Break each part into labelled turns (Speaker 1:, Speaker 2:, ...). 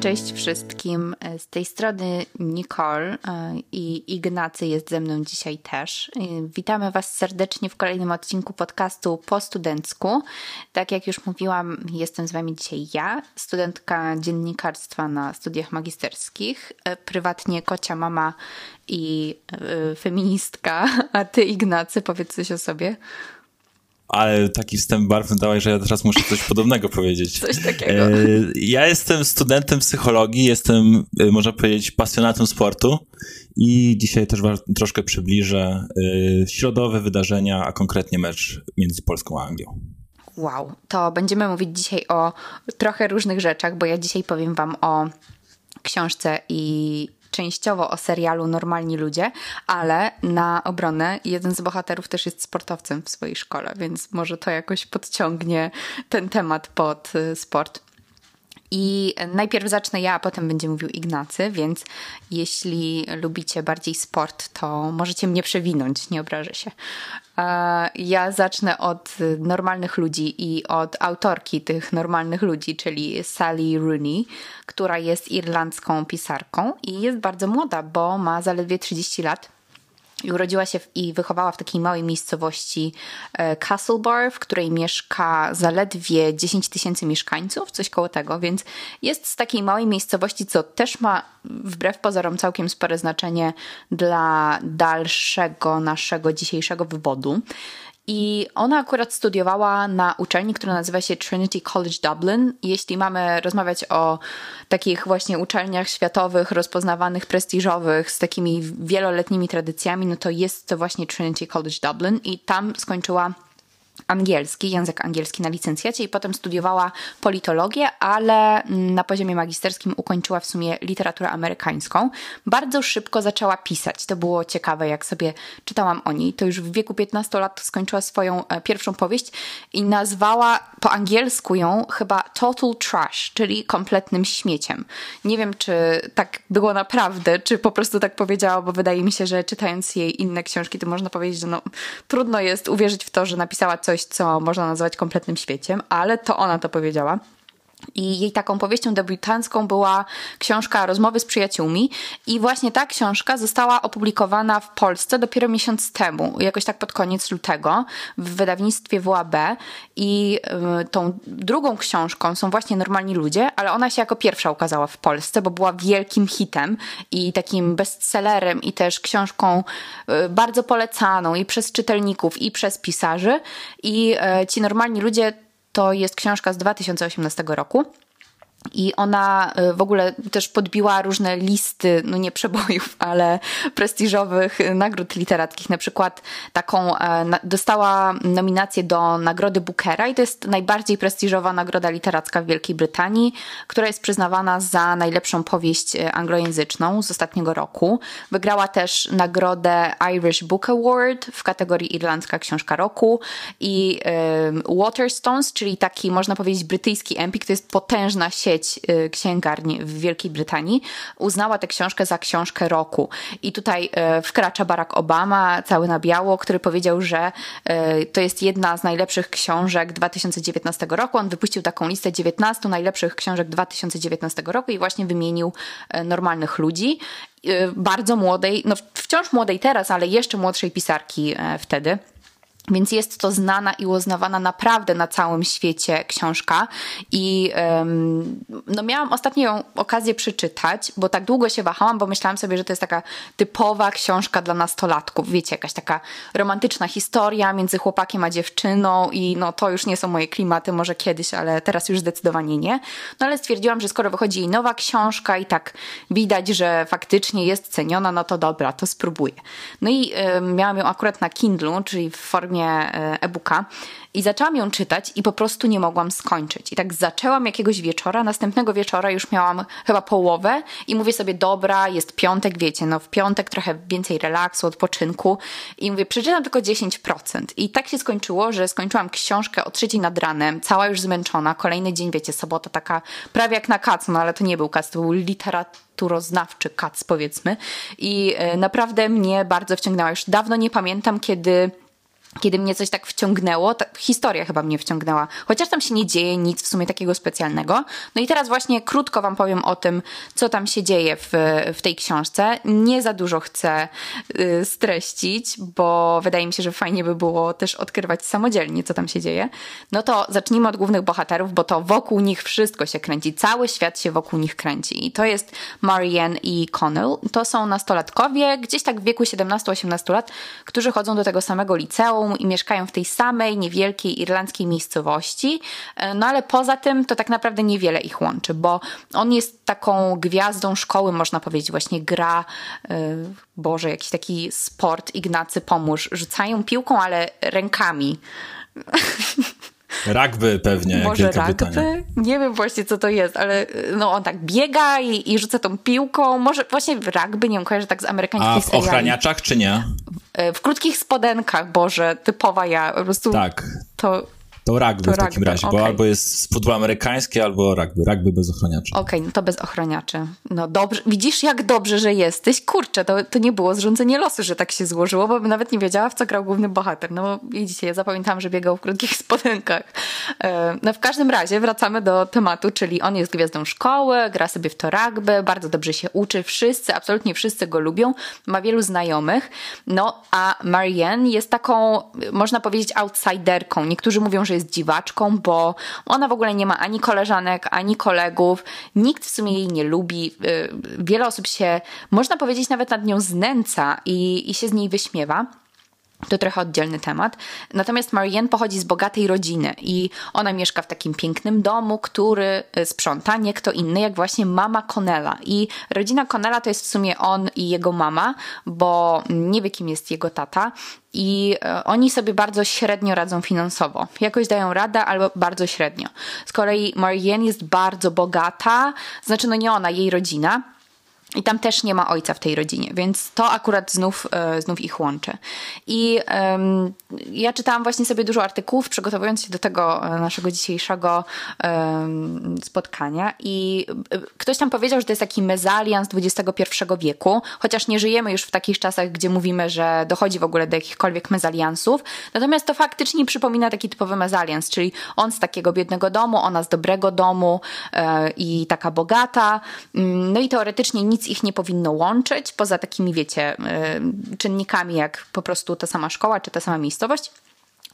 Speaker 1: Cześć wszystkim. Z tej strony Nicole e, i Ignacy jest ze mną dzisiaj też. E, witamy Was serdecznie w kolejnym odcinku podcastu po studencku. Tak jak już mówiłam, jestem z Wami dzisiaj ja, studentka dziennikarstwa na studiach magisterskich, e, prywatnie kocia mama i feministka. A Ty, Ignacy, powiedz coś o sobie
Speaker 2: ale taki wstęp barwny dałeś, że ja teraz muszę coś podobnego powiedzieć.
Speaker 1: Coś takiego. E,
Speaker 2: ja jestem studentem psychologii, jestem, e, można powiedzieć, pasjonatem sportu i dzisiaj też troszkę przybliżę e, środowe wydarzenia, a konkretnie mecz między Polską a Anglią.
Speaker 1: Wow, to będziemy mówić dzisiaj o trochę różnych rzeczach, bo ja dzisiaj powiem Wam o książce i częściowo o serialu Normalni Ludzie, ale na obronę jeden z bohaterów też jest sportowcem w swojej szkole, więc może to jakoś podciągnie ten temat pod y, sport. I najpierw zacznę ja, a potem będzie mówił Ignacy, więc jeśli lubicie bardziej sport, to możecie mnie przewinąć, nie obrażę się. Ja zacznę od normalnych ludzi i od autorki tych normalnych ludzi, czyli Sally Rooney, która jest irlandzką pisarką i jest bardzo młoda, bo ma zaledwie 30 lat i urodziła się w, i wychowała w takiej małej miejscowości e, Castlebar, w której mieszka zaledwie 10 tysięcy mieszkańców, coś koło tego, więc jest z takiej małej miejscowości, co też ma wbrew pozorom całkiem spore znaczenie dla dalszego naszego dzisiejszego wywodu. I ona akurat studiowała na uczelni, która nazywa się Trinity College Dublin. Jeśli mamy rozmawiać o takich właśnie uczelniach światowych, rozpoznawanych, prestiżowych, z takimi wieloletnimi tradycjami, no to jest to właśnie Trinity College Dublin i tam skończyła angielski, język angielski na licencjacie i potem studiowała politologię, ale na poziomie magisterskim ukończyła w sumie literaturę amerykańską. Bardzo szybko zaczęła pisać. To było ciekawe, jak sobie czytałam o niej. To już w wieku 15 lat skończyła swoją e, pierwszą powieść i nazwała po angielsku ją chyba Total Trash, czyli kompletnym śmieciem. Nie wiem, czy tak było naprawdę, czy po prostu tak powiedziała, bo wydaje mi się, że czytając jej inne książki, to można powiedzieć, że no, trudno jest uwierzyć w to, że napisała coś, co można nazwać kompletnym świeciem, ale to ona to powiedziała. I jej taką powieścią debiutancką była książka Rozmowy z przyjaciółmi, i właśnie ta książka została opublikowana w Polsce dopiero miesiąc temu, jakoś tak pod koniec lutego, w wydawnictwie WAB. I y, tą drugą książką są właśnie Normalni Ludzie, ale ona się jako pierwsza ukazała w Polsce, bo była wielkim hitem i takim bestsellerem, i też książką y, bardzo polecaną i przez czytelników, i przez pisarzy. I y, ci Normalni Ludzie to jest książka z 2018 roku. I ona y, w ogóle też podbiła różne listy, no nie przebojów, ale prestiżowych nagród literackich. Na przykład taką e, dostała nominację do nagrody Bookera i to jest najbardziej prestiżowa nagroda literacka w Wielkiej Brytanii, która jest przyznawana za najlepszą powieść e, anglojęzyczną z ostatniego roku. Wygrała też nagrodę Irish Book Award w kategorii Irlandzka Książka Roku i um, Waterstones, czyli taki można powiedzieć brytyjski empik, to jest potężna sieć sieć y, księgarni w Wielkiej Brytanii uznała tę książkę za książkę roku. I tutaj y, wkracza Barack Obama, cały na biało, który powiedział, że y, to jest jedna z najlepszych książek 2019 roku. On wypuścił taką listę 19 najlepszych książek 2019 roku i właśnie wymienił normalnych ludzi. Bardzo młodej, no wciąż młodej teraz, ale jeszcze młodszej pisarki wtedy. Więc jest to znana i uznawana naprawdę na całym świecie książka. I um, no miałam ostatnio ją okazję przeczytać, bo tak długo się wahałam, bo myślałam sobie, że to jest taka typowa książka dla nastolatków. Wiecie, jakaś taka romantyczna historia między chłopakiem a dziewczyną i no to już nie są moje klimaty, może kiedyś, ale teraz już zdecydowanie nie. No ale stwierdziłam, że skoro wychodzi jej nowa książka i tak widać, że faktycznie jest ceniona, no to dobra, to spróbuję. No i um, miałam ją akurat na Kindle, czyli w formie formie e, e-booka i zaczęłam ją czytać i po prostu nie mogłam skończyć. I tak zaczęłam jakiegoś wieczora, następnego wieczora już miałam chyba połowę i mówię sobie, dobra, jest piątek, wiecie, no w piątek trochę więcej relaksu, odpoczynku i mówię, przeczytam tylko 10%. I tak się skończyło, że skończyłam książkę o trzeciej nad ranem, cała już zmęczona, kolejny dzień, wiecie, sobota taka prawie jak na kac, no ale to nie był kac, to był literaturoznawczy kac, powiedzmy. I e, naprawdę mnie bardzo wciągnęła. Już dawno nie pamiętam, kiedy kiedy mnie coś tak wciągnęło, ta historia chyba mnie wciągnęła, chociaż tam się nie dzieje nic w sumie takiego specjalnego. No i teraz właśnie krótko Wam powiem o tym, co tam się dzieje w, w tej książce. Nie za dużo chcę y, streścić, bo wydaje mi się, że fajnie by było też odkrywać samodzielnie, co tam się dzieje. No to zacznijmy od głównych bohaterów, bo to wokół nich wszystko się kręci, cały świat się wokół nich kręci. I to jest Marianne i Connell. To są nastolatkowie, gdzieś tak w wieku 17-18 lat, którzy chodzą do tego samego liceum, i mieszkają w tej samej niewielkiej irlandzkiej miejscowości. E, no ale poza tym to tak naprawdę niewiele ich łączy, bo on jest taką gwiazdą szkoły, można powiedzieć, właśnie gra, yy, Boże, jakiś taki sport, Ignacy pomóż, rzucają piłką, ale rękami.
Speaker 2: Rugby pewnie, Może rugby?
Speaker 1: Nie wiem właśnie, co to jest, ale no on tak biega i, i rzuca tą piłką. Może właśnie rugby, nie wiem, kojarzę tak z amerykańskich
Speaker 2: A w seriali. ochraniaczach, czy nie?
Speaker 1: W, krótkich spodenkach, Boże, typowa ja. Po prostu
Speaker 2: tak.
Speaker 1: To
Speaker 2: to rugby to w takim rugby, razie, okay. bo albo jest futbol amerykański, albo rugby. Rugby bez ochraniaczy.
Speaker 1: Okej, okay, no to bez ochraniaczy. No dobrze, widzisz jak dobrze, że jesteś? Kurczę, to, to nie było zrządzenie losu, że tak się złożyło, bo bym nawet nie wiedziała, w co grał główny bohater. No widzicie, ja zapamiętałam, że biegał w krótkich spodenkach. E, no w każdym razie wracamy do tematu, czyli on jest gwiazdą szkoły, gra sobie w to rugby, bardzo dobrze się uczy, wszyscy, absolutnie wszyscy go lubią, ma wielu znajomych. No a Marianne jest taką, można powiedzieć, outsiderką. Niektórzy mówią, że jest dziwaczką, bo ona w ogóle nie ma ani koleżanek, ani kolegów. Nikt w sumie jej nie lubi. Y, wiele osób się, można powiedzieć, nawet nad nią znęca i, i się z niej wyśmiewa. To trochę oddzielny temat. Natomiast Marianne pochodzi z bogatej rodziny i ona mieszka w takim pięknym domu, który y, sprząta nie kto inny, jak właśnie mama Connella. I rodzina Connella to jest w sumie on i jego mama, bo nie wie kim jest jego tata. I y, oni sobie bardzo średnio radzą finansowo. Jakoś dają radę, albo bardzo średnio. Z kolei Marianne jest bardzo bogata, znaczy no nie ona, jej rodzina i tam też nie ma ojca w tej rodzinie, więc to akurat znów, e, znów ich łączy. I ja czytałam właśnie sobie dużo artykułów, przygotowując się do tego e, naszego dzisiejszego spotkania. I e, ktoś tam powiedział, że to jest taki mezalians XXI wieku, chociaż nie żyjemy już w takich czasach, gdzie mówimy, że dochodzi w ogóle do jakichkolwiek mezaliansów. Natomiast to faktycznie przypomina taki typowy mezalians, czyli on z takiego biednego domu, ona z dobrego domu i taka bogata. Mm, no i teoretycznie nic ich nie powinno łączyć, poza takimi, wiecie, y, czynnikami jak po prostu ta sama szkoła czy ta sama miejscowość.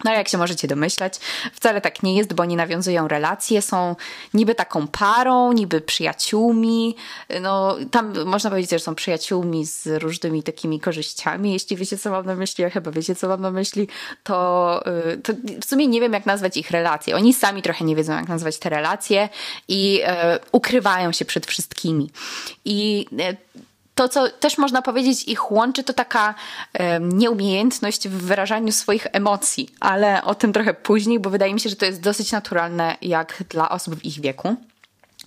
Speaker 1: No jak się możecie domyślać, wcale tak nie jest, bo oni nawiązują relacje, są niby taką parą, niby przyjaciółmi. No tam można powiedzieć, że są przyjaciółmi z różnymi takimi korzyściami. Jeśli wiecie, co mam na myśli, a chyba wiecie, co mam na myśli, to, y, to w sumie nie wiem, jak nazwać ich relacje. Oni sami trochę nie wiedzą, jak nazwać te relacje i e, ukrywają się przed wszystkimi. I e, to, co też można powiedzieć, ich łączy, to taka nieumiejętność w wyrażaniu swoich emocji, ale o tym trochę później, bo wydaje mi się, że to jest dosyć naturalne jak dla osób w ich wieku.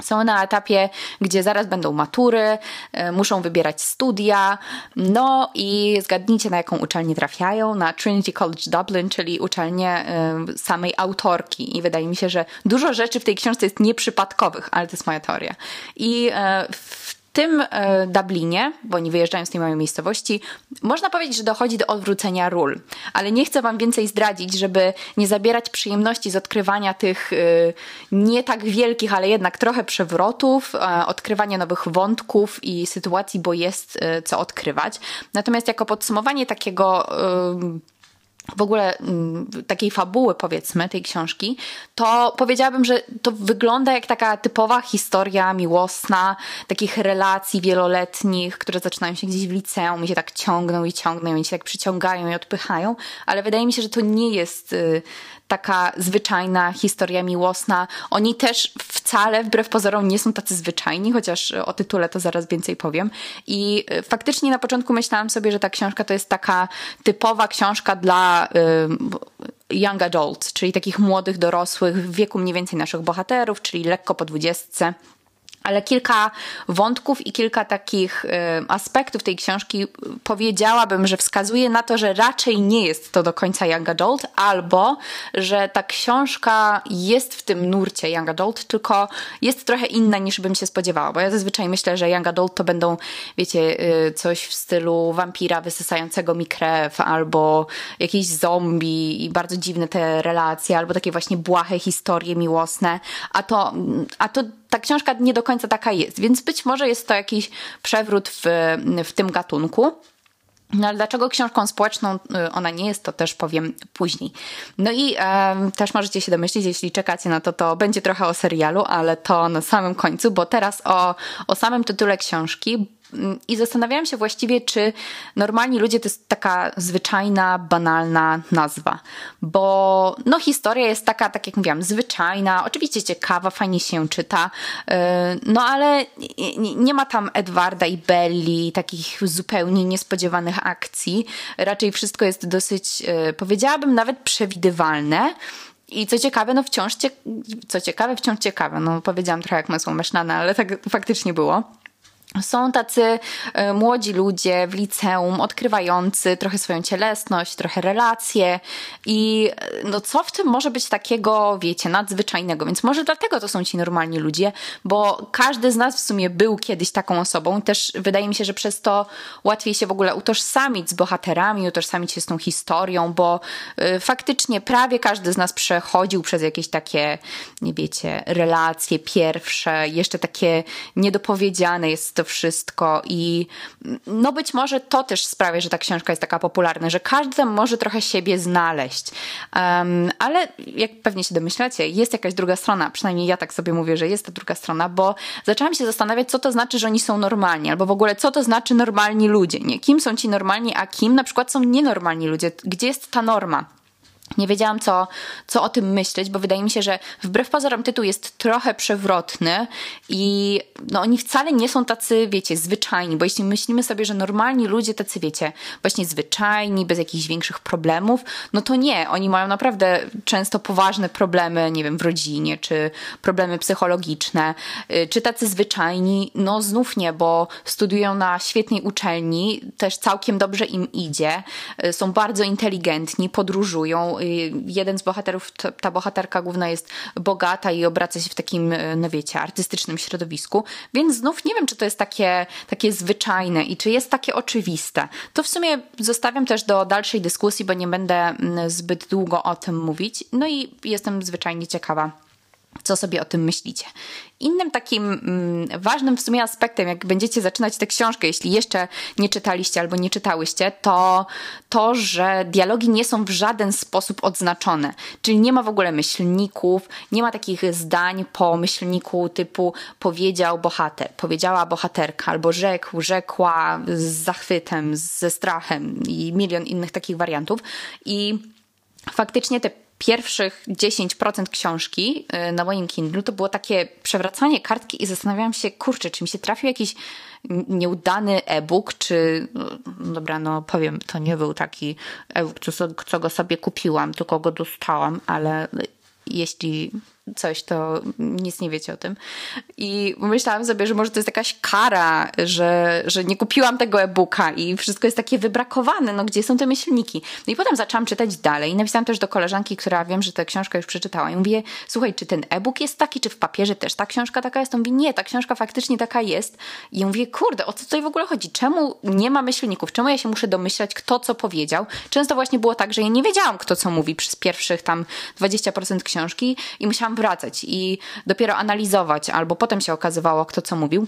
Speaker 1: Są na etapie, gdzie zaraz będą matury, e, muszą wybierać studia, no i zgadnijcie na jaką uczelnię trafiają, na Trinity College Dublin, czyli uczelnię samej autorki. I wydaje mi się, że dużo rzeczy w tej książce jest nieprzypadkowych, ale to jest moja teoria. I e, w tym e, Dublinie, bo oni wyjeżdżają z tej małej miejscowości, można powiedzieć, że dochodzi do odwrócenia ról. Ale nie chcę wam więcej zdradzić, żeby nie zabierać przyjemności z odkrywania tych e, nie tak wielkich, ale jednak trochę przewrotów, e, odkrywania nowych wątków i sytuacji, bo jest co odkrywać. Natomiast jako podsumowanie takiego w ogóle mm, takiej fabuły, powiedzmy, tej książki, to powiedziałabym, że to wygląda jak taka typowa historia miłosna, takich relacji wieloletnich, które zaczynają się gdzieś w liceum i się tak ciągną i ciągną i się tak przyciągają i odpychają, ale wydaje mi się, że to nie jest y, taka zwyczajna historia miłosna. Oni też wcale, wbrew pozorom, nie są tacy zwyczajni, chociaż o tytule to zaraz więcej powiem. I y, faktycznie na początku myślałam sobie, że ta książka to jest taka typowa książka dla y, young adults, czyli takich młodych dorosłych w wieku mniej więcej naszych bohaterów, czyli lekko po dwudziestce ale kilka wątków i kilka takich y, aspektów tej książki powiedziałabym, że wskazuje na to, że raczej nie jest to do końca young adult, albo że ta książka jest w tym nurcie young adult, tylko jest trochę inna niż bym się spodziewała, bo ja zazwyczaj myślę, że young adult to będą, wiecie, y, coś w stylu wampira wysysającego mi krew, albo jakieś zombie i bardzo dziwne te relacje, albo takie właśnie błahe historie miłosne, a to, a to ta książka nie do końca taka jest, więc być może jest to jakiś przewrót w, w tym gatunku. No ale dlaczego książką społeczną y, ona nie jest, to też powiem później. No i e, też możecie się domyślić, jeśli czekacie na to, to będzie trochę o serialu, ale to na samym końcu, bo teraz o, o samym tytule książki, i zastanawiałam się właściwie, czy normalni ludzie to jest taka zwyczajna, banalna nazwa. Bo no, historia jest taka, tak jak mówiłam, zwyczajna, oczywiście ciekawa, fajnie się czyta, y, no ale nie ma tam Edwarda i Belli, takich zupełnie niespodziewanych akcji. Raczej wszystko jest dosyć, y, powiedziałabym, nawet przewidywalne. I co ciekawe, no wciąż, cie... co ciekawe, wciąż ciekawe. No powiedziałam trochę jak masło maślane, ale tak faktycznie było. Są tacy e, młodzi ludzie w liceum, odkrywający trochę swoją cielesność, trochę relacje i e, no co w tym może być takiego, wiecie, nadzwyczajnego? Więc może dlatego to są ci normalni ludzie, bo każdy z nas w sumie był kiedyś taką osobą. Też wydaje mi się, że przez to łatwiej się w ogóle utożsamić z bohaterami, utożsamić się z tą historią, bo y, faktycznie prawie każdy z nas przechodził przez jakieś takie, nie wiecie, relacje pierwsze, jeszcze takie niedopowiedziane jest to wszystko i no być może to też sprawia, że ta książka jest taka popularna, że każdy może trochę siebie znaleźć. Um, ale jak pewnie się domyślacie, jest jakaś druga strona, przynajmniej ja tak sobie mówię, że jest ta druga strona, bo zaczęłam się zastanawiać, co to znaczy, że oni są normalni, albo w ogóle co to znaczy normalni ludzie, nie? Kim są ci normalni, a kim na przykład są nienormalni ludzie? Gdzie jest ta norma? Nie wiedziałam, co, co o tym myśleć, bo wydaje mi się, że wbrew pozorom tytuł jest trochę przewrotny i no, oni wcale nie są tacy, wiecie, zwyczajni, bo jeśli myślimy sobie, że normalni ludzie tacy, wiecie, właśnie zwyczajni, bez jakichś większych problemów, no to nie. Oni mają naprawdę często poważne problemy, nie wiem, w rodzinie, czy problemy psychologiczne, y, czy tacy zwyczajni, no znów nie, bo studiują na świetnej uczelni, też całkiem dobrze im idzie, y, są bardzo inteligentni, podróżują, Y, jeden z bohaterów, ta bohaterka główna jest bogata i obraca się w takim, y, no wiecie, artystycznym środowisku, więc znów nie wiem, czy to jest takie, takie zwyczajne i czy jest takie oczywiste. To w sumie zostawiam też do dalszej dyskusji, bo nie będę mm, zbyt długo o tym mówić. No i jestem zwyczajnie ciekawa co sobie o tym myślicie. Innym takim mm, ważnym w sumie aspektem, jak będziecie zaczynać tę książkę, jeśli jeszcze nie czytaliście albo nie czytałyście, to to, że dialogi nie są w żaden sposób odznaczone. Czyli nie ma w ogóle myślników, nie ma takich zdań po myślniku typu powiedział bohater, powiedziała bohaterka, albo rzekł, rzekła z zachwytem, ze strachem i milion innych takich wariantów. I faktycznie te pierwszych 10% książki y, na moim Kindle to było takie przewracanie kartki i zastanawiałam się, kurczę, czy mi się trafił jakiś nieudany e-book, czy no, dobra, no powiem, to nie był taki e-book, co, co go sobie kupiłam, tylko go dostałam, ale jeśli coś, to nic nie wiecie o tym. I myślałam sobie, że może to jest jakaś kara, że, że nie kupiłam tego e-booka i wszystko jest takie wybrakowane, no gdzie są te myślniki? No i potem zaczęłam czytać dalej. Napisałam też do koleżanki, która wiem, że tę książkę już przeczytała i mówię, słuchaj, czy ten e-book jest taki, czy w papierze też ta książka taka jest? On mówi, nie, ta książka faktycznie taka jest. I ja mówię, kurde, o co tutaj w ogóle chodzi? Czemu nie ma myślników? Czemu ja się muszę domyślać, kto co powiedział? Często właśnie było tak, że ja nie wiedziałam, kto co mówi przez pierwszych tam 20% książki i musiałam wracać i dopiero analizować, albo potem się okazywało, kto co mówił.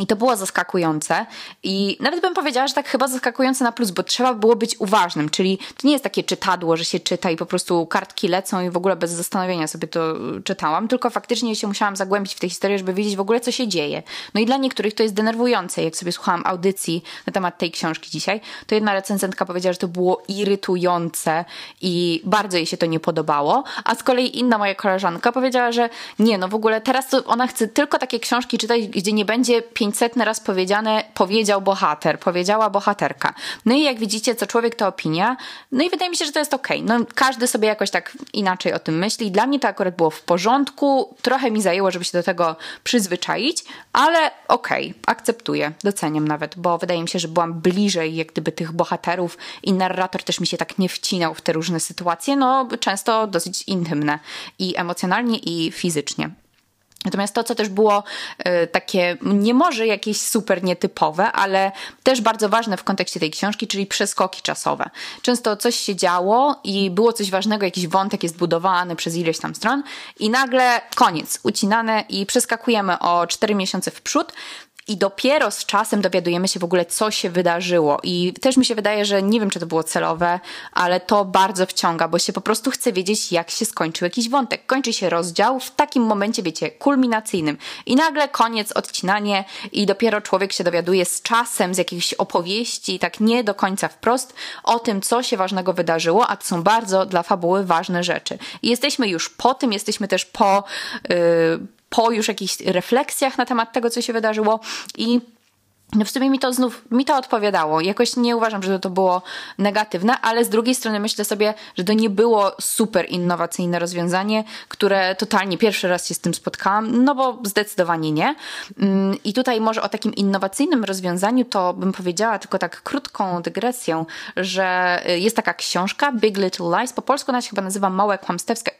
Speaker 1: I to było zaskakujące. I nawet bym powiedziała, że tak chyba zaskakujące na plus, bo trzeba było być uważnym, czyli to nie jest takie czytadło, że się czyta i po prostu kartki lecą i w ogóle bez zastanowienia sobie to czytałam, tylko faktycznie się musiałam zagłębić w tę historię, żeby wiedzieć w ogóle co się dzieje. No i dla niektórych to jest denerwujące, jak sobie słuchałam audycji na temat tej książki dzisiaj, to jedna recenzentka powiedziała, że to było irytujące i bardzo jej się to nie podobało, a z kolei inna moja koleżanka powiedziała, że nie, no w ogóle teraz ona chce tylko takie książki czytać, gdzie nie będzie 50 500 raz powiedziane powiedział bohater, powiedziała bohaterka. No i jak widzicie, co człowiek to opinia. No i wydaje mi się, że to jest okej. Okay. No każdy sobie jakoś tak inaczej o tym myśli. Dla mnie to akurat było w porządku. Trochę mi zajęło, żeby się do tego przyzwyczaić, ale okej, okay, akceptuję, doceniam nawet, bo wydaje mi się, że byłam bliżej jak gdyby tych bohaterów i narrator też mi się tak nie wcinał w te różne sytuacje, no często dosyć intymne i emocjonalnie i fizycznie. Natomiast to, co też było y, takie, nie może jakieś super nietypowe, ale też bardzo ważne w kontekście tej książki, czyli przeskoki czasowe. Często coś się działo i było coś ważnego, jakiś wątek jest budowany przez ileś tam stron i nagle koniec, ucinane i przeskakujemy o cztery miesiące w przód, i dopiero z czasem dowiadujemy się w ogóle, co się wydarzyło. I też mi się wydaje, że nie wiem, czy to było celowe, ale to bardzo wciąga, bo się po prostu chce wiedzieć, jak się skończył jakiś wątek. Kończy się rozdział w takim momencie, wiecie, kulminacyjnym. I nagle koniec, odcinanie, i dopiero człowiek się dowiaduje z czasem, z jakichś opowieści, tak nie do końca wprost, o tym, co się ważnego wydarzyło, a to są bardzo dla fabuły ważne rzeczy. I jesteśmy już po tym, jesteśmy też po. Yy, po już jakichś refleksjach na temat tego, co się wydarzyło i no w sumie mi to znów, mi to odpowiadało. Jakoś nie uważam, że to było negatywne, ale z drugiej strony myślę sobie, że to nie było super innowacyjne rozwiązanie, które totalnie pierwszy raz się z tym spotkałam, no bo zdecydowanie nie. Mm, I tutaj może o takim innowacyjnym rozwiązaniu to bym powiedziała tylko tak krótką dygresję, że jest taka książka Big Little Lies, po polsku ona się chyba nazywa Małe Kłamstewska,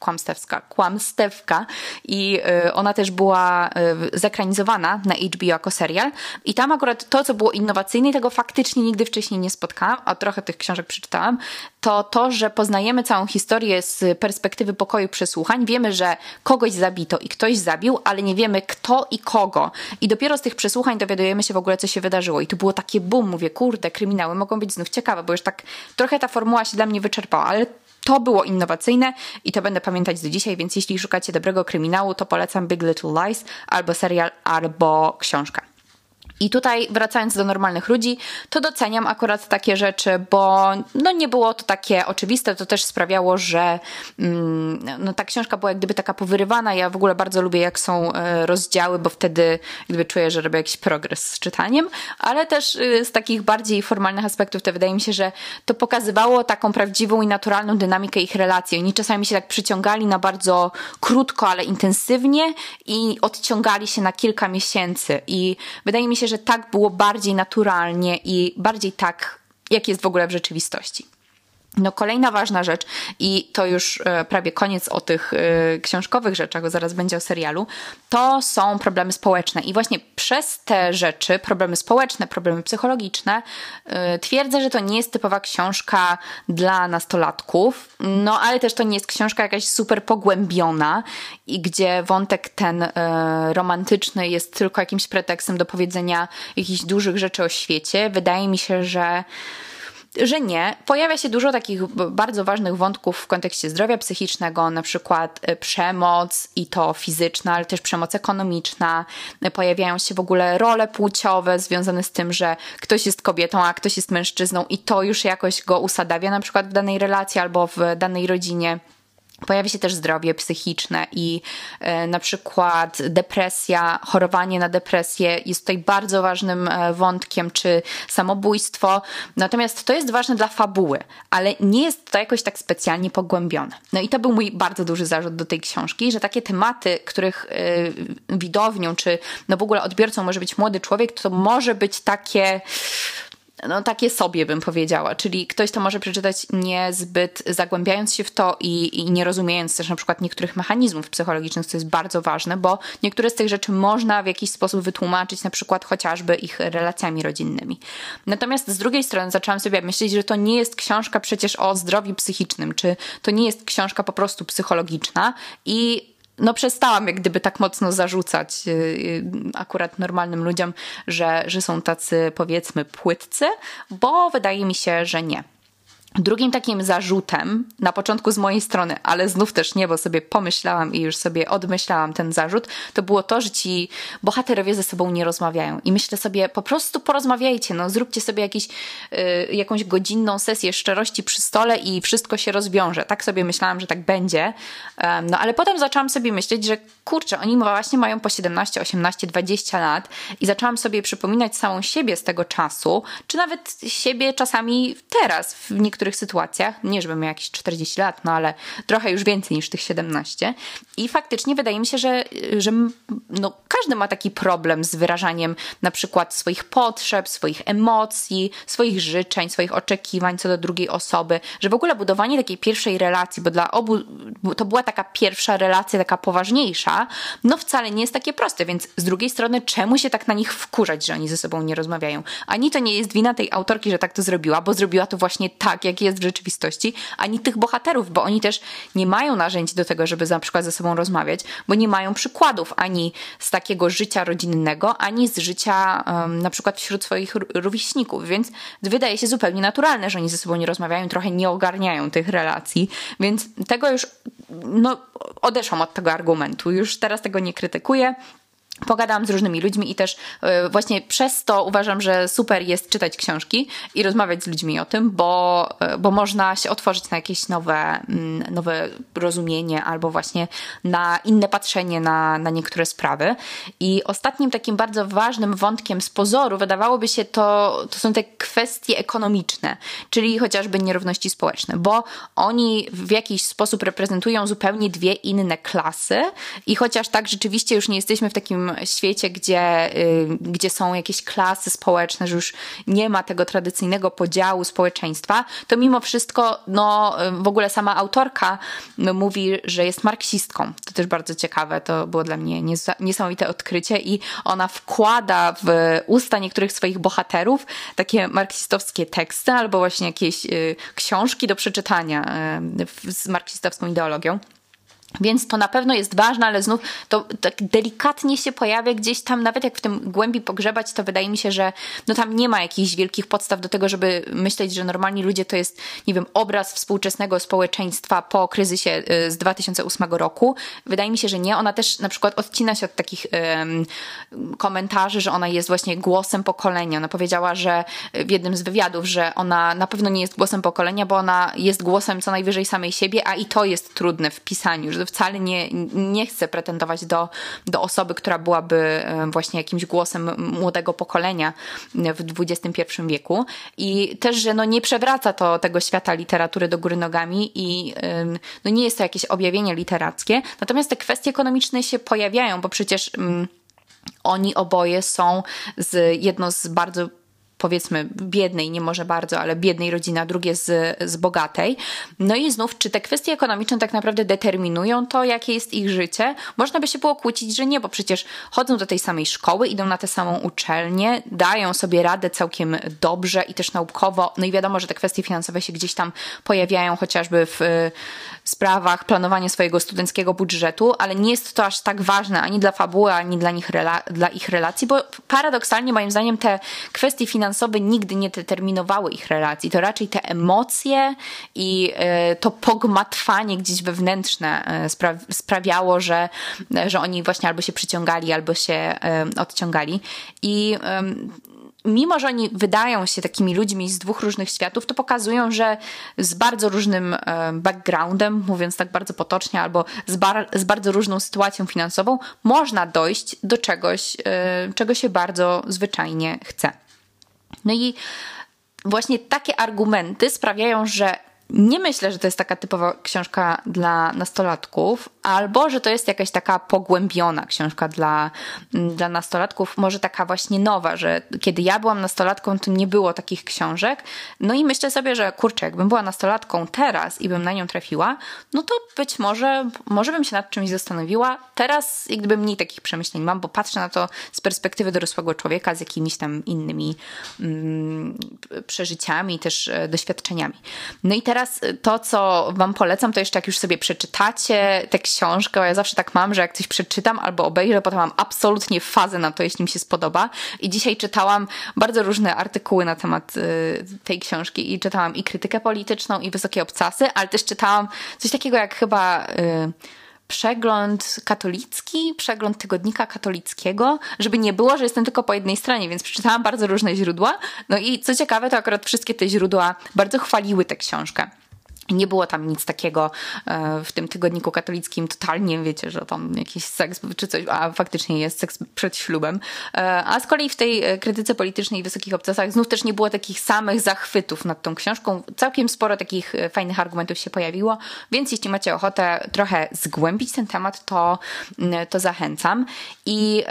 Speaker 1: kłamstewska, kłamstewka i y, ona też była y, zekranizowana na HBO jako serial i tam akurat to, co było innowacyjne tego faktycznie nigdy wcześniej nie spotkałam, a trochę tych książek przeczytałam, to to, że poznajemy całą historię z perspektywy pokoju przesłuchań. Wiemy, że kogoś zabito i ktoś zabił, ale nie wiemy kto i kogo. I dopiero z tych przesłuchań dowiadujemy się w ogóle, co się wydarzyło. I to było takie bum, mówię, kurde, kryminały mogą być znów ciekawe, bo już tak trochę ta formuła się dla mnie wyczerpała, ale to było innowacyjne i to będę pamiętać do dzisiaj, więc jeśli szukacie dobrego kryminału, to polecam Big Little Lies albo serial, albo książka. I tutaj wracając do normalnych ludzi, to doceniam akurat takie rzeczy, bo no nie było to takie oczywiste, to też sprawiało, że mm, no ta książka była jak gdyby taka powyrywana. Ja w ogóle bardzo lubię jak są e, rozdziały, bo wtedy gdyby czuję, że robię jakiś progres z czytaniem, ale też y, z takich bardziej formalnych aspektów to wydaje mi się, że to pokazywało taką prawdziwą i naturalną dynamikę ich relacji. Oni czasami się tak przyciągali na bardzo krótko, ale intensywnie i odciągali się na kilka miesięcy i wydaje mi się, że tak było bardziej naturalnie i bardziej tak, jak jest w ogóle w rzeczywistości. No, kolejna ważna rzecz, i to już e, prawie koniec o tych e, książkowych rzeczach, bo zaraz będzie o serialu, to są problemy społeczne. I właśnie przez te rzeczy, problemy społeczne, problemy psychologiczne, e, twierdzę, że to nie jest typowa książka dla nastolatków, no ale też to nie jest książka jakaś super pogłębiona i gdzie wątek ten romantyczny jest tylko jakimś pretekstem do powiedzenia jakichś dużych rzeczy o świecie. Wydaje mi się, że że nie. Pojawia się dużo takich bardzo ważnych wątków w kontekście zdrowia psychicznego, na przykład e, przemoc i to fizyczna, ale też przemoc ekonomiczna. Pojawiają się w ogóle role płciowe związane z tym, że ktoś jest kobietą, a ktoś jest mężczyzną i to już jakoś go usadawia na przykład w danej relacji albo w danej rodzinie. Pojawia się też zdrowie psychiczne i e, na przykład depresja, chorowanie na depresję jest tutaj bardzo ważnym e, wątkiem, czy samobójstwo. Natomiast to jest ważne dla fabuły, ale nie jest to jakoś tak specjalnie pogłębione. No i to był mój bardzo duży zarzut do tej książki, że takie tematy, których e, widownią, czy no w ogóle odbiorcą może być młody człowiek, to może być takie no takie sobie bym powiedziała, czyli ktoś to może przeczytać niezbyt zagłębiając się w to i, i, nie rozumiejąc też na przykład niektórych mechanizmów psychologicznych, co jest bardzo ważne, bo niektóre z tych rzeczy można w jakiś sposób wytłumaczyć, na przykład chociażby ich relacjami rodzinnymi. Natomiast z drugiej strony zaczęłam sobie myśleć, że to nie jest książka przecież o zdrowiu psychicznym, czy to nie jest książka po prostu psychologiczna i no przestałam jak gdyby tak mocno zarzucać y, y, akurat normalnym ludziom, że, że są tacy powiedzmy płytcy, bo wydaje mi się, że nie. Drugim takim zarzutem, na początku z mojej strony, ale znów też nie, bo sobie pomyślałam i już sobie odmyślałam ten zarzut, to było to, że ci bohaterowie ze sobą nie rozmawiają. I myślę sobie, po prostu porozmawiajcie, no zróbcie sobie jakiś, y, jakąś godzinną sesję szczerości przy stole i wszystko się rozwiąże. Tak sobie myślałam, że tak będzie. Um, no ale potem zaczęłam sobie myśleć, że kurczę, oni właśnie mają po 17, 18, 20 lat i zaczęłam sobie przypominać samą siebie z tego czasu, czy nawet siebie czasami teraz w niektórych sytuacjach, nie żebym miał jakieś 40 lat, no ale trochę już więcej niż tych 17. I faktycznie wydaje mi się, że, że no, każdy ma taki problem z wyrażaniem na przykład swoich potrzeb, swoich emocji, swoich życzeń, swoich oczekiwań co do drugiej osoby, że w ogóle budowanie takiej pierwszej relacji, bo dla obu to była taka pierwsza relacja, taka poważniejsza, no wcale nie jest takie proste, więc z drugiej strony czemu się tak na nich wkurzać, że oni ze sobą nie rozmawiają? Ani to nie jest wina tej autorki, że tak to zrobiła, bo zrobiła to właśnie tak, jak jest w rzeczywistości, ani tych bohaterów, bo oni też nie mają narzędzi do tego, żeby na przykład ze sobą rozmawiać, bo nie mają przykładów ani z takiego życia rodzinnego, ani z życia um, na przykład wśród swoich rówieśników, więc wydaje się zupełnie naturalne, że oni ze sobą nie rozmawiają, trochę nie ogarniają tych relacji, więc tego już no, odeszłam od tego argumentu, już teraz tego nie krytykuję, Pogadałam z różnymi ludźmi i też e, właśnie przez to uważam, że super jest czytać książki i rozmawiać z ludźmi o tym, bo, e, bo można się otworzyć na jakieś nowe, mm, nowe rozumienie albo właśnie na inne patrzenie na, na niektóre sprawy. I ostatnim takim bardzo ważnym wątkiem z pozoru wydawałoby się to, to są te kwestie ekonomiczne, czyli chociażby nierówności społeczne, bo oni w jakiś sposób reprezentują zupełnie dwie inne klasy i chociaż tak rzeczywiście już nie jesteśmy w takim świecie, gdzie, y, gdzie są jakieś klasy społeczne, że już nie ma tego tradycyjnego podziału społeczeństwa, to mimo wszystko, no w ogóle sama autorka mówi, że jest marksistką. To też bardzo ciekawe, to było dla mnie niesamowite odkrycie i ona wkłada w usta niektórych swoich bohaterów takie marksistowskie teksty albo właśnie jakieś y, książki do przeczytania y, z marksistowską ideologią. Więc to na pewno jest ważne, ale znów to tak delikatnie się pojawia gdzieś tam, nawet jak w tym głębi pogrzebać, to wydaje mi się, że no tam nie ma jakichś wielkich podstaw do tego, żeby myśleć, że normalni ludzie to jest, nie wiem, obraz współczesnego społeczeństwa po kryzysie y, z 2008 roku. Wydaje mi się, że nie. Ona też na przykład odcina się od takich um, komentarzy, że ona jest właśnie głosem pokolenia. Ona powiedziała, że w jednym z wywiadów, że ona na pewno nie jest głosem pokolenia, bo ona jest głosem co najwyżej samej siebie, a i to jest trudne w pisaniu, wcale nie, nie chcę pretendować do, do osoby, która byłaby e, właśnie jakimś głosem młodego pokolenia w XXI wieku. I też, że no nie przewraca to tego świata literatury do góry nogami i no nie jest to jakieś objawienie literackie. Natomiast te kwestie ekonomiczne się pojawiają, bo przecież oni oboje są z jedno z bardzo powiedzmy biednej, nie może bardzo, ale biednej rodziny, a drugie z, z bogatej. No i znów, czy te kwestie ekonomiczne tak naprawdę determinują to, jakie jest ich życie? Można by się było kłócić, że nie, bo przecież chodzą do tej samej szkoły, idą na tę samą uczelnię, dają sobie radę całkiem dobrze i też naukowo. No i wiadomo, że te kwestie finansowe się gdzieś tam pojawiają, chociażby w sprawach planowania swojego studenckiego budżetu, ale nie jest to aż tak ważne ani dla fabuły, ani dla, nich dla ich relacji, bo paradoksalnie moim zdaniem te kwestie finansowe nigdy nie determinowały ich relacji. To raczej te emocje i e, to pogmatwanie gdzieś wewnętrzne e, sprawiało, że, że oni właśnie albo się przyciągali, albo się e, odciągali. I mimo, że oni wydają się takimi ludźmi z dwóch różnych światów, to pokazują, że z bardzo różnym e, backgroundem, mówiąc tak bardzo potocznie, albo z, bar z bardzo różną sytuacją finansową, można dojść do czegoś, e, czego się bardzo zwyczajnie chce. No i właśnie takie argumenty sprawiają, że nie myślę, że to jest taka typowa książka dla nastolatków, albo że to jest jakaś taka pogłębiona książka dla, mm, dla nastolatków, może taka właśnie nowa, że kiedy ja byłam nastolatką, to nie było takich książek. No i myślę sobie, że kurczę, jakbym była nastolatką teraz i bym na nią trafiła, no to być może, może bym się nad czymś zastanowiła. Teraz jakby mniej takich przemyśleń mam, bo patrzę na to z perspektywy dorosłego człowieka, z jakimiś tam innymi mm, przeżyciami, też e, doświadczeniami. No i teraz to, co wam polecam, to jeszcze jak już sobie przeczytacie te książkę. Ja zawsze tak mam, że jak coś przeczytam albo obejrzę, potem mam absolutnie fazę na to, jeśli mi się spodoba. I dzisiaj czytałam bardzo różne artykuły na temat y, tej książki i czytałam i krytykę polityczną, i wysokie obcasy, ale też czytałam coś takiego jak chyba... Y, przegląd katolicki, przegląd tygodnika katolickiego, żeby nie było, że jestem tylko po jednej stronie, więc przeczytałam bardzo różne źródła. No i co ciekawe, to akurat wszystkie te źródła bardzo chwaliły tę książkę. Nie było tam nic takiego e, w tym tygodniku katolickim, totalnie wiecie, że tam jakiś seks czy coś, a faktycznie jest seks przed ślubem. E, a z kolei w tej e, krytyce politycznej i wysokich obcasach znów też nie było takich samych zachwytów nad tą książką. Całkiem sporo takich fajnych argumentów się pojawiło, więc jeśli macie ochotę trochę zgłębić ten temat, to, mm, to zachęcam. I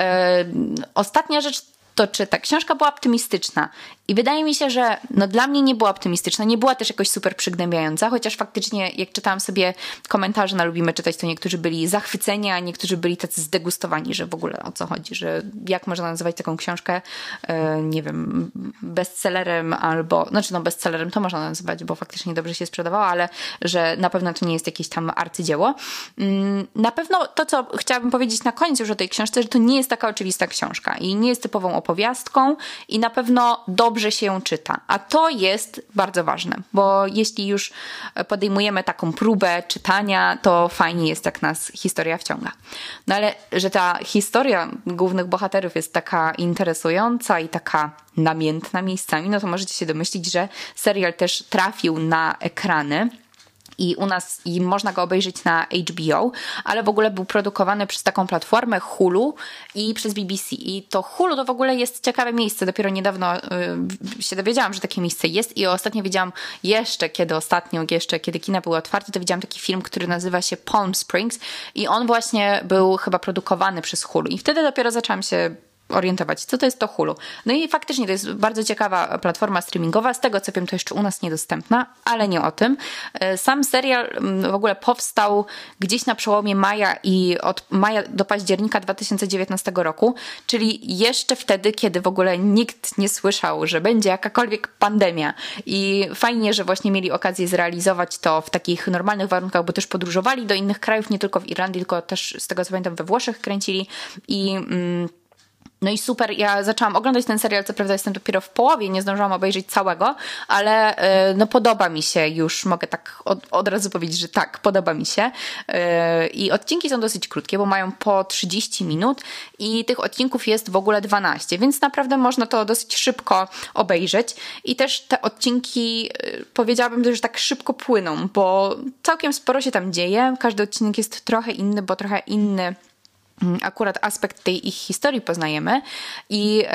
Speaker 1: ostatnia rzecz to czy ta książka była optymistyczna. I wydaje mi się, że no dla mnie nie była optymistyczna, nie była też jakoś super przygnębiająca, chociaż faktycznie jak czytałam sobie komentarze na Lubimy Czytać, to niektórzy byli zachwyceni, a niektórzy byli tacy zdegustowani, że w ogóle o co chodzi, że jak można nazywać taką książkę, e, nie wiem, bestsellerem albo, znaczy no bestsellerem to można nazywać, bo faktycznie dobrze się sprzedawała, ale że na pewno to nie jest jakieś tam arcydzieło. Mm, na pewno to, co chciałabym powiedzieć na koniec już o tej książce, że to nie jest taka oczywista książka i nie jest typową opowiastką i na pewno dobrze się ją czyta. A to jest bardzo ważne, bo jeśli już podejmujemy taką próbę czytania, to fajnie jest, jak nas historia wciąga. No ale, że ta historia głównych bohaterów jest taka interesująca i taka namiętna miejscami, no to możecie się domyślić, że serial też trafił na ekrany i u nas i można go obejrzeć na HBO, ale w ogóle był produkowany przez taką platformę Hulu i przez BBC. I to Hulu to w ogóle jest ciekawe miejsce. Dopiero niedawno y, się dowiedziałam, że takie miejsce jest i ostatnio widziałam jeszcze, kiedy ostatnio, jeszcze kiedy kina były otwarte, to widziałam taki film, który nazywa się Palm Springs i on właśnie był chyba produkowany przez Hulu. I wtedy dopiero zaczęłam się orientować, co to jest to Hulu. No i faktycznie to jest bardzo ciekawa platforma streamingowa. Z tego co wiem, to jeszcze u nas niedostępna, ale nie o tym. E, sam serial mm, w ogóle powstał gdzieś na przełomie maja i od maja do października 2019 roku, czyli jeszcze wtedy, kiedy w ogóle nikt nie słyszał, że będzie jakakolwiek pandemia. I fajnie, że właśnie mieli okazję zrealizować to w takich normalnych warunkach, bo też podróżowali do innych krajów, nie tylko w Irlandii, tylko też z tego co pamiętam we Włoszech kręcili i. Mm, no i super, ja zaczęłam oglądać ten serial, co prawda jestem dopiero w połowie, nie zdążyłam obejrzeć całego, ale e, no podoba mi się już, mogę tak od, od razu powiedzieć, że tak, podoba mi się. E, I odcinki są dosyć krótkie, bo mają po 30 minut i tych odcinków jest w ogóle 12, więc naprawdę można to dosyć szybko obejrzeć. I też te odcinki e, powiedziałabym, że tak szybko płyną, bo całkiem sporo się tam dzieje. Każdy odcinek jest trochę inny, bo trochę inny akurat aspekt tej ich historii poznajemy i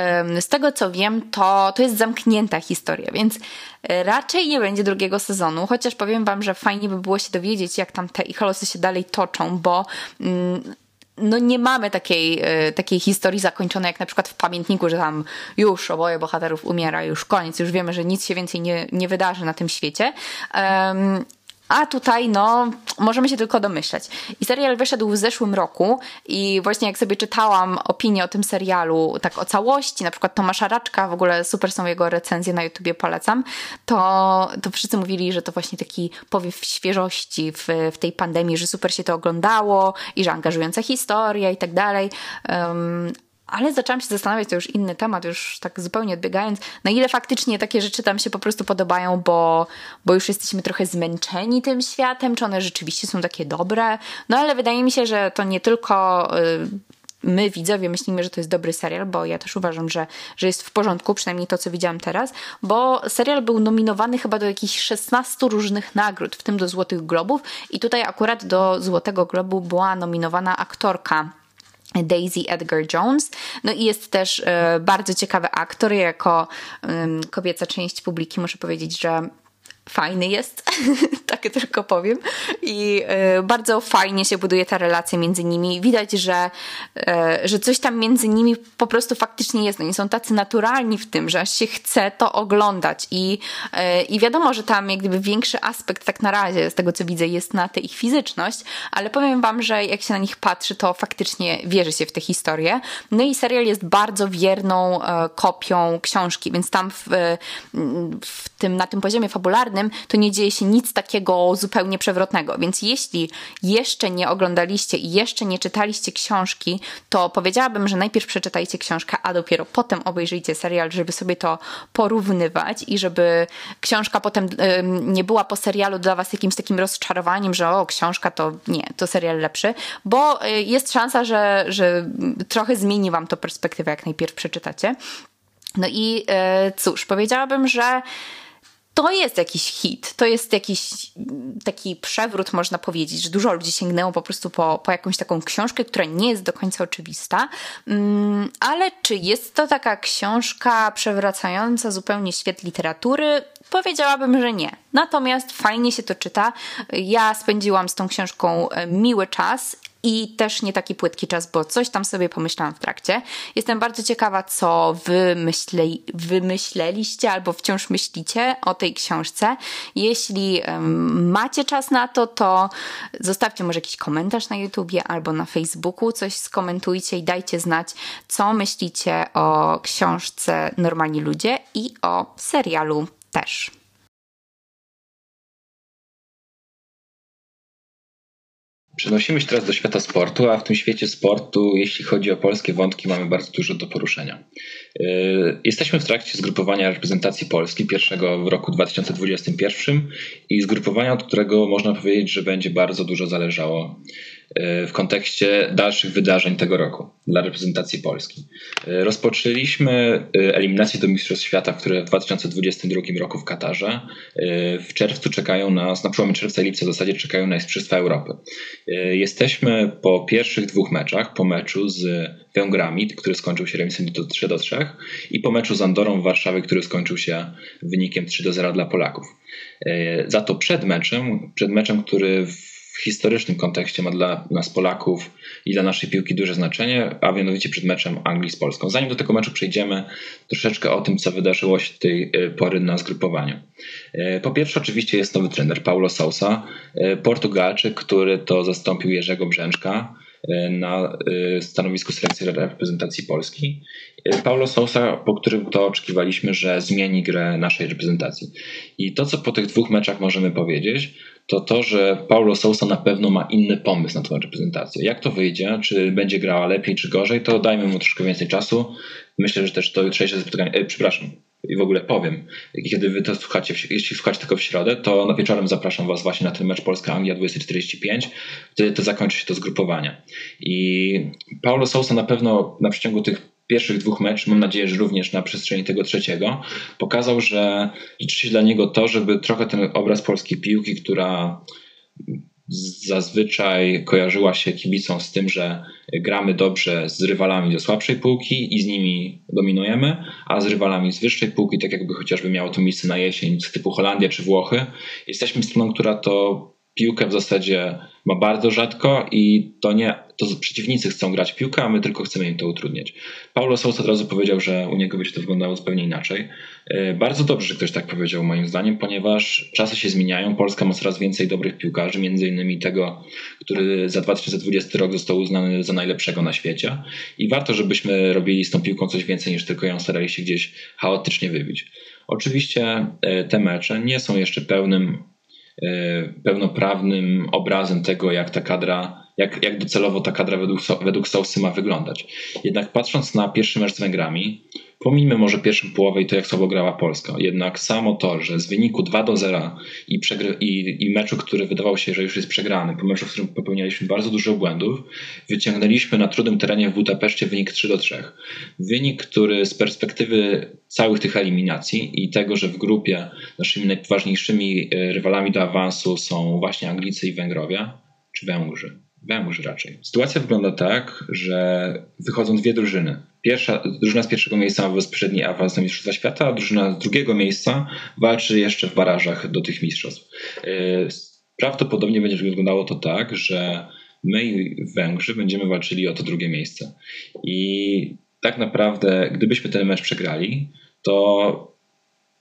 Speaker 1: z tego co wiem, to, to jest zamknięta historia, więc e, raczej nie będzie drugiego sezonu, chociaż powiem wam, że fajnie by było się dowiedzieć, jak tam te ich losy się dalej toczą, bo mm, no nie mamy takiej, e, takiej historii zakończonej, jak na przykład w pamiętniku, że tam już oboje bohaterów umiera, już koniec, już wiemy, że nic się więcej nie, nie wydarzy na tym świecie. Um, a tutaj, no, możemy się tylko domyśleć. I serial wyszedł w zeszłym roku i właśnie jak sobie czytałam opinie o tym serialu, tak o całości, na przykład Tomasza Raczka, w ogóle super są jego recenzje na YouTubie, polecam, to, to wszyscy mówili, że to właśnie taki powiew świeżości w, w tej pandemii, że super się to oglądało i że angażująca historia i tak dalej. Um, ale zaczęłam się zastanawiać, to już inny temat, już tak zupełnie odbiegając, na ile faktycznie takie rzeczy tam się po prostu podobają, bo, bo już jesteśmy trochę zmęczeni tym światem, czy one rzeczywiście są takie dobre. No ale wydaje mi się, że to nie tylko y, my widzowie myślimy, że to jest dobry serial, bo ja też uważam, że, że jest w porządku, przynajmniej to, co widziałam teraz, bo serial był nominowany chyba do jakichś 16 różnych nagród, w tym do Złotych Globów i tutaj akurat do Złotego Globu była nominowana aktorka Daisy Edgar Jones. No i jest też e, bardzo ciekawy aktor. Jako kobieca część publiki muszę powiedzieć, że fajny jest, tak tylko powiem. I y, bardzo fajnie się buduje ta relacja między nimi. Widać, że, y, że coś tam między nimi po prostu faktycznie jest. Oni są tacy naturalni w tym, że się chce to oglądać. I, y, I wiadomo, że tam jak gdyby większy aspekt, tak na razie, z tego co widzę, jest na tę ich fizyczność, ale powiem wam, że jak się na nich patrzy, to faktycznie wierzy się w tę historię. No i serial jest bardzo wierną kopią książki, więc tam w, w tym, na tym poziomie fabularnym to nie dzieje się nic takiego zupełnie przewrotnego. Więc jeśli jeszcze nie oglądaliście i jeszcze nie czytaliście książki, to powiedziałabym, że najpierw przeczytajcie książkę, a dopiero potem obejrzyjcie serial, żeby sobie to porównywać i żeby książka potem nie była po serialu dla was jakimś takim rozczarowaniem, że o, książka to nie, to serial lepszy, bo y, jest szansa, że, że trochę zmieni wam to perspektywę, jak najpierw przeczytacie. No i e, cóż, powiedziałabym, że to jest jakiś hit, to jest jakiś taki przewrót, można powiedzieć, że dużo ludzi sięgnęło po prostu po, po jakąś taką książkę, która nie jest do końca oczywista. Mm, ale czy jest to taka książka przewracająca zupełnie świat literatury? Powiedziałabym, że nie. Natomiast fajnie się to czyta. Ja spędziłam z tą książką e, miły czas i też nie taki płytki czas, bo coś tam sobie pomyślałam w trakcie. Jestem bardzo ciekawa, co wy myśle, wymyśleliście albo wciąż myślicie o tej książce. Jeśli um, macie czas na to, to zostawcie może jakiś komentarz na YouTubie albo na Facebooku, coś skomentujcie i dajcie znać, co myślicie o książce Normalni Ludzie i o serialu też.
Speaker 3: Przenosimy się teraz do świata sportu, a w tym świecie sportu, jeśli chodzi o polskie wątki, mamy bardzo dużo do poruszenia. Yy, jesteśmy w trakcie zgrupowania reprezentacji Polski, pierwszego w roku 2021 i zgrupowania, od którego można powiedzieć, że będzie bardzo dużo zależało w kontekście dalszych wydarzeń tego roku dla reprezentacji Polski. Rozpoczęliśmy y, eliminację do Mistrzostw Świata, które w 2022 roku w Katarze. Y, w czerwcu czekają nas, na przełomie czerwca i lipca w zasadzie czekają nas Mistrzostwa Europy. Jesteśmy po pierwszych dwóch meczach, po meczu z Węgrami, który skończył się remisem do 3 do 3 i po meczu z Andorą w Warszawie, który skończył się wynikiem 3 do 0 dla Polaków. Za to przed meczem, przed meczem, który w w historycznym kontekście ma dla nas Polaków i dla naszej piłki duże znaczenie, a mianowicie przed meczem Anglii z Polską. Zanim do tego meczu przejdziemy, troszeczkę o tym, co wydarzyło się tej e, pory na zgrupowaniu. E, po pierwsze, oczywiście jest nowy trener Paulo Sousa, e, Portugalczyk, który to zastąpił Jerzego Brzęczka na stanowisku selekcji reprezentacji Polski. Paulo Sousa, po którym to oczekiwaliśmy, że zmieni grę naszej reprezentacji. I to, co po tych dwóch meczach możemy powiedzieć, to to, że Paulo Sousa na pewno ma inny pomysł na tę reprezentację. Jak to wyjdzie, czy będzie grała lepiej, czy gorzej, to dajmy mu troszkę więcej czasu. Myślę, że też to jutrzejsze spotkanie, e, przepraszam, i w ogóle powiem, kiedy wy to słuchacie, jeśli słuchacie tylko w środę, to na wieczorem zapraszam was właśnie na ten mecz Polska-Anglia 2045, wtedy to zakończy się to zgrupowanie. I Paulo Sousa na pewno na przeciągu tych pierwszych dwóch meczów, mam nadzieję, że również na przestrzeni tego trzeciego, pokazał, że liczy się dla niego to, żeby trochę ten obraz polskiej piłki, która zazwyczaj kojarzyła się kibicom z tym, że gramy dobrze z rywalami ze słabszej półki i z nimi dominujemy, a z rywalami z wyższej półki, tak jakby chociażby miało to miejsce na jesień, typu Holandia czy Włochy, jesteśmy stroną, która to piłkę w zasadzie ma bardzo rzadko i to nie to przeciwnicy chcą grać piłkę, a my tylko chcemy im to utrudniać. Paulo Sousa od razu powiedział, że u niego będzie to wyglądało zupełnie inaczej. E, bardzo dobrze, że ktoś tak powiedział moim zdaniem, ponieważ czasy się zmieniają. Polska ma coraz więcej dobrych piłkarzy, między innymi tego, który za 2020 rok został uznany za najlepszego na świecie i warto, żebyśmy robili z tą piłką coś więcej niż tylko ją starali się gdzieś chaotycznie wybić. Oczywiście e, te mecze nie są jeszcze pełnym pełnoprawnym obrazem tego, jak ta kadra, jak, jak docelowo ta kadra według, według Sousy ma wyglądać. Jednak patrząc na pierwszy mecz z Węgrami, Pomijmy może pierwszą połowę i to, jak słabo grała Polska. Jednak samo to, że z wyniku 2 do 0 i, i, i meczu, który wydawał się, że już jest przegrany, po meczu, w którym popełnialiśmy bardzo dużo błędów, wyciągnęliśmy na trudnym terenie w Budapeszcie wynik 3 do 3. Wynik, który z perspektywy całych tych eliminacji i tego, że w grupie naszymi najważniejszymi e, rywalami do awansu są właśnie Anglicy i Węgrowie, czy Węgrzy, Węgrzy raczej. Sytuacja wygląda tak, że wychodzą dwie drużyny. Pierwsza, drużyna z pierwszego miejsca ma bezpośredni awans do Mistrzostwa Świata, a drużyna z drugiego miejsca walczy jeszcze w barażach do tych mistrzostw. E, prawdopodobnie będzie wyglądało to tak, że my i Węgrzy będziemy walczyli o to drugie miejsce. I tak naprawdę, gdybyśmy ten mecz przegrali, to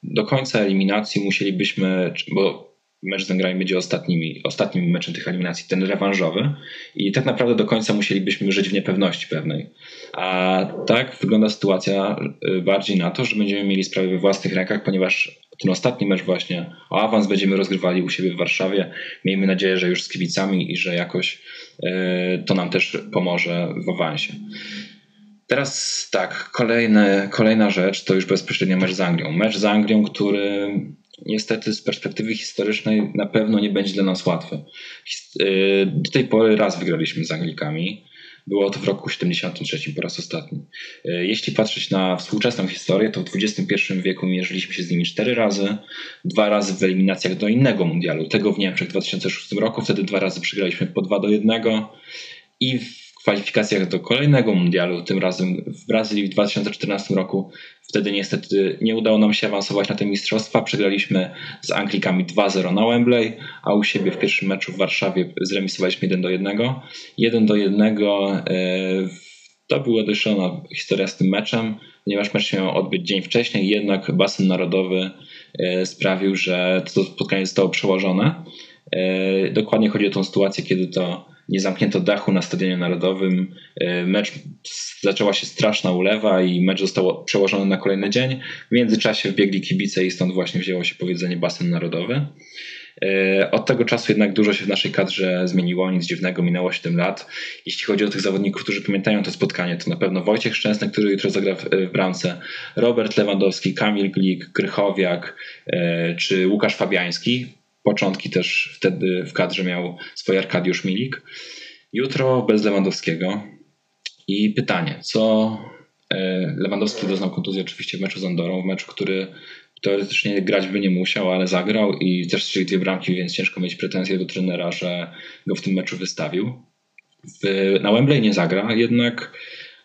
Speaker 3: do końca eliminacji musielibyśmy, bo mecz z Węgrami będzie ostatnim, ostatnim meczem tych eliminacji, ten rewanżowy i tak naprawdę do końca musielibyśmy żyć w niepewności pewnej. A tak wygląda sytuacja y, bardziej na to, że będziemy mieli sprawę we własnych rękach, ponieważ Ten ostatni mecz właśnie o awans będziemy rozgrywali u siebie w Warszawie. Miejmy nadzieję, że już z kibicami i że jakoś to nam też pomoże w awansie. Teraz tak, kolejne, kolejna rzecz to już bezpośrednio mecz z Anglią. Mecz z Anglią, który niestety z perspektywy historycznej na pewno nie będzie dla nas łatwy. Do tej pory raz wygraliśmy z Anglikami. Było to w roku 73 po raz ostatni. Y, jeśli patrzeć na współczesną historię, to w XXI wieku mierzyliśmy się z nimi cztery razy. Dwa razy w eliminacjach do innego mundialu, tego w Niemczech w 2006 roku. Wtedy dwa razy przegraliśmy po 2 do 1. I w kwalifikacjach do kolejnego mundialu, tym razem w Brazylii w 2014 roku. Wtedy niestety nie udało nam się awansować na te mistrzostwa. Przegraliśmy z Anglikami 2-0 na Wembley, a u siebie w pierwszym meczu w Warszawie zremisowaliśmy 1 do 1. 1 do 1 e, to była dość szalona historia z tym meczem, ponieważ mecz miał odbyć dzień wcześniej, jednak basen narodowy e, sprawił, że to spotkanie zostało przełożone. E, dokładnie chodzi o tą sytuację, kiedy to nie zamknięto dachu na Stadionie Narodowym. E, mecz zaczęła się straszna ulewa i mecz został przełożony na kolejny dzień. W międzyczasie wbiegli kibice i stąd właśnie wzięło się powiedzenie basen narodowy. E, od tego czasu jednak dużo się w naszej kadrze zmieniło, nic dziwnego, minęło 7 lat. Jeśli chodzi o tych zawodników, którzy pamiętają to spotkanie, to na pewno Wojciech Szczęsny, który jutro zagra w, w bramce, Robert Lewandowski, Kamil Glik, Krychowiak e, czy Łukasz Fabiański. Początki też wtedy w kadrze miał swój Arkadiusz Milik. Jutro bez Lewandowskiego. I pytanie, co e, Lewandowski doznał kontuzji oczywiście w meczu z Andorą, w meczu, który teoretycznie grać by nie musiał, ale zagrał i też strzelił dwie bramki, więc ciężko mieć pretensje do trenera, że go w tym meczu wystawił. W, na Wembley nie zagra, jednak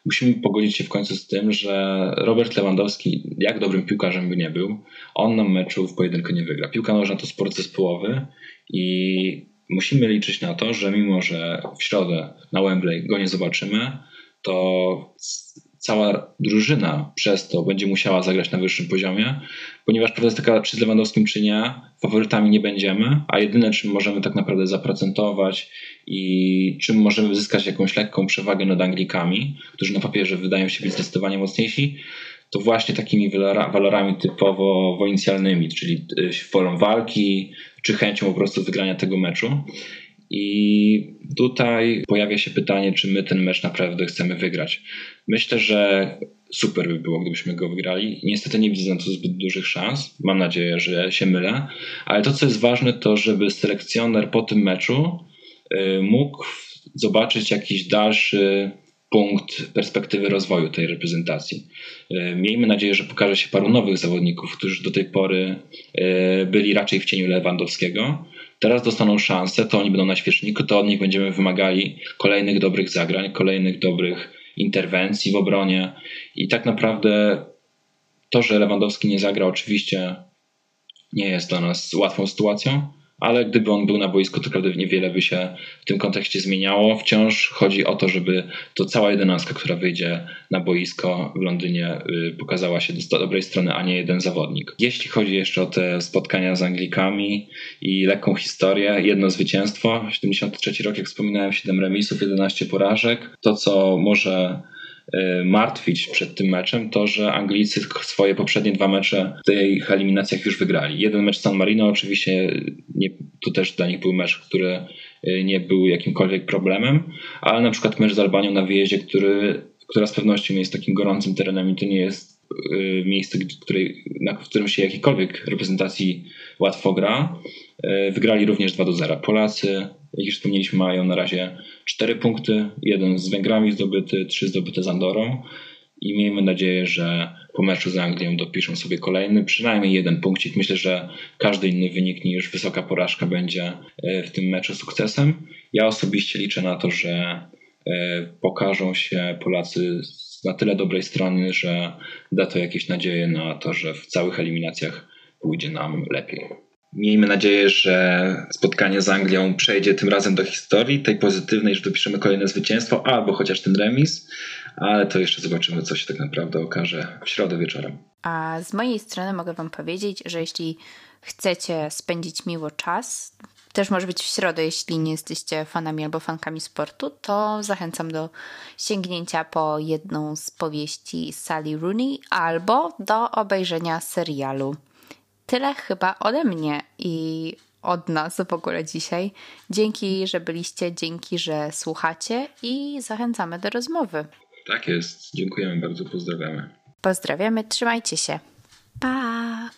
Speaker 3: musimy pogodzić się w końcu z tym, że Robert Lewandowski, jak dobrym piłkarzem by nie był, on nam meczu w pojedynkę nie wygra. Piłka nożna to sport zespołowy i musimy liczyć na to, że mimo, że w środę na Wembley go nie zobaczymy, to cała drużyna przez to będzie musiała zagrać na wyższym poziomie, ponieważ prawda jest taka, czy z Lewandowskim, czy nie, faworytami nie będziemy, a jedyne, czym możemy tak naprawdę zaprocentować i czym możemy zyskać jakąś lekką przewagę nad Anglikami, którzy na papierze wydają się być zdecydowanie mocniejsi, to właśnie takimi walorami typowo wojencjalnymi, czyli y, wolą walki, czy chęcią po prostu wygrania tego meczu. I tutaj pojawia się pytanie, czy my ten mecz naprawdę chcemy wygrać. Myślę, że super by było, gdybyśmy go wygrali. Niestety nie widzę na to zbyt dużych szans. Mam nadzieję, że się mylę. Ale to, co jest ważne, to żeby selekcjoner po tym meczu mógł zobaczyć jakiś dalszy punkt perspektywy rozwoju tej reprezentacji. Y, miejmy nadzieję, że pokaże się paru nowych zawodników, którzy do tej pory y, byli raczej w cieniu Lewandowskiego Teraz dostaną szansę, to oni będą na świeczniku, to od nich będziemy wymagali kolejnych dobrych zagrań, kolejnych dobrych interwencji w obronie. I tak naprawdę to, że Lewandowski nie zagra, oczywiście nie jest dla nas łatwą sytuacją, ale gdyby on był na boisku, to naprawdę niewiele by się w tym kontekście zmieniało. Wciąż chodzi o to, żeby to cała jedenastka, która wyjdzie na boisko w Londynie, y, pokazała się z dobrej strony, a nie jeden zawodnik. Jeśli chodzi jeszcze o te spotkania z Anglikami i lekką historię, jedno zwycięstwo, 73 rok, jak wspominałem, 7 remisów, 11 porażek. To, co może martwić przed tym meczem, to że Anglicy swoje poprzednie dwa mecze w tych eliminacjach już wygrali. Jeden mecz San Marino oczywiście, nie, to też dla nich był mecz, który y, nie był jakimkolwiek problemem, ale na przykład mecz z Albanią na wyjeździe, który, która z pewnością jest takim gorącym terenem i to nie jest y, miejsce, której, na, którym się jakiejkolwiek reprezentacji łatwo gra. Wygrali również 2 do 0. Polacy jak już wspomnieliśmy, mają na razie cztery punkty, jeden z Węgrami zdobyty, trzy zdobyte z Andorą i miejmy nadzieję, że po meczu z Anglią dopiszą sobie kolejny, przynajmniej jeden punkcik. Myślę, że każdy inny wynik niż wysoka porażka będzie e, w tym meczu sukcesem. Ja osobiście liczę na to, że pokażą się Polacy na tyle dobrej strony, że da to jakieś nadzieje na to, że w całych eliminacjach pójdzie nam lepiej. Miejmy nadzieję, że spotkanie z Anglią przejdzie tym razem do historii, tej pozytywnej, że dopiszemy kolejne zwycięstwo, albo chociaż ten remis, ale to jeszcze zobaczymy, co się tak naprawdę okaże w środę wieczorem.
Speaker 1: A z mojej strony mogę Wam powiedzieć, że jeśli chcecie spędzić miło czas, też może być w środę, jeśli nie jesteście fanami albo fankami sportu, to zachęcam do sięgnięcia po jedną z powieści Sally Rooney albo do obejrzenia serialu tyle chyba ode mnie i od nas w ogóle dzisiaj. Dzięki, że byliście, dzięki, że słuchacie i zachęcamy do rozmowy.
Speaker 3: Tak jest. Dziękujemy bardzo, pozdrawiamy.
Speaker 1: Pozdrawiamy, trzymajcie się. Pa!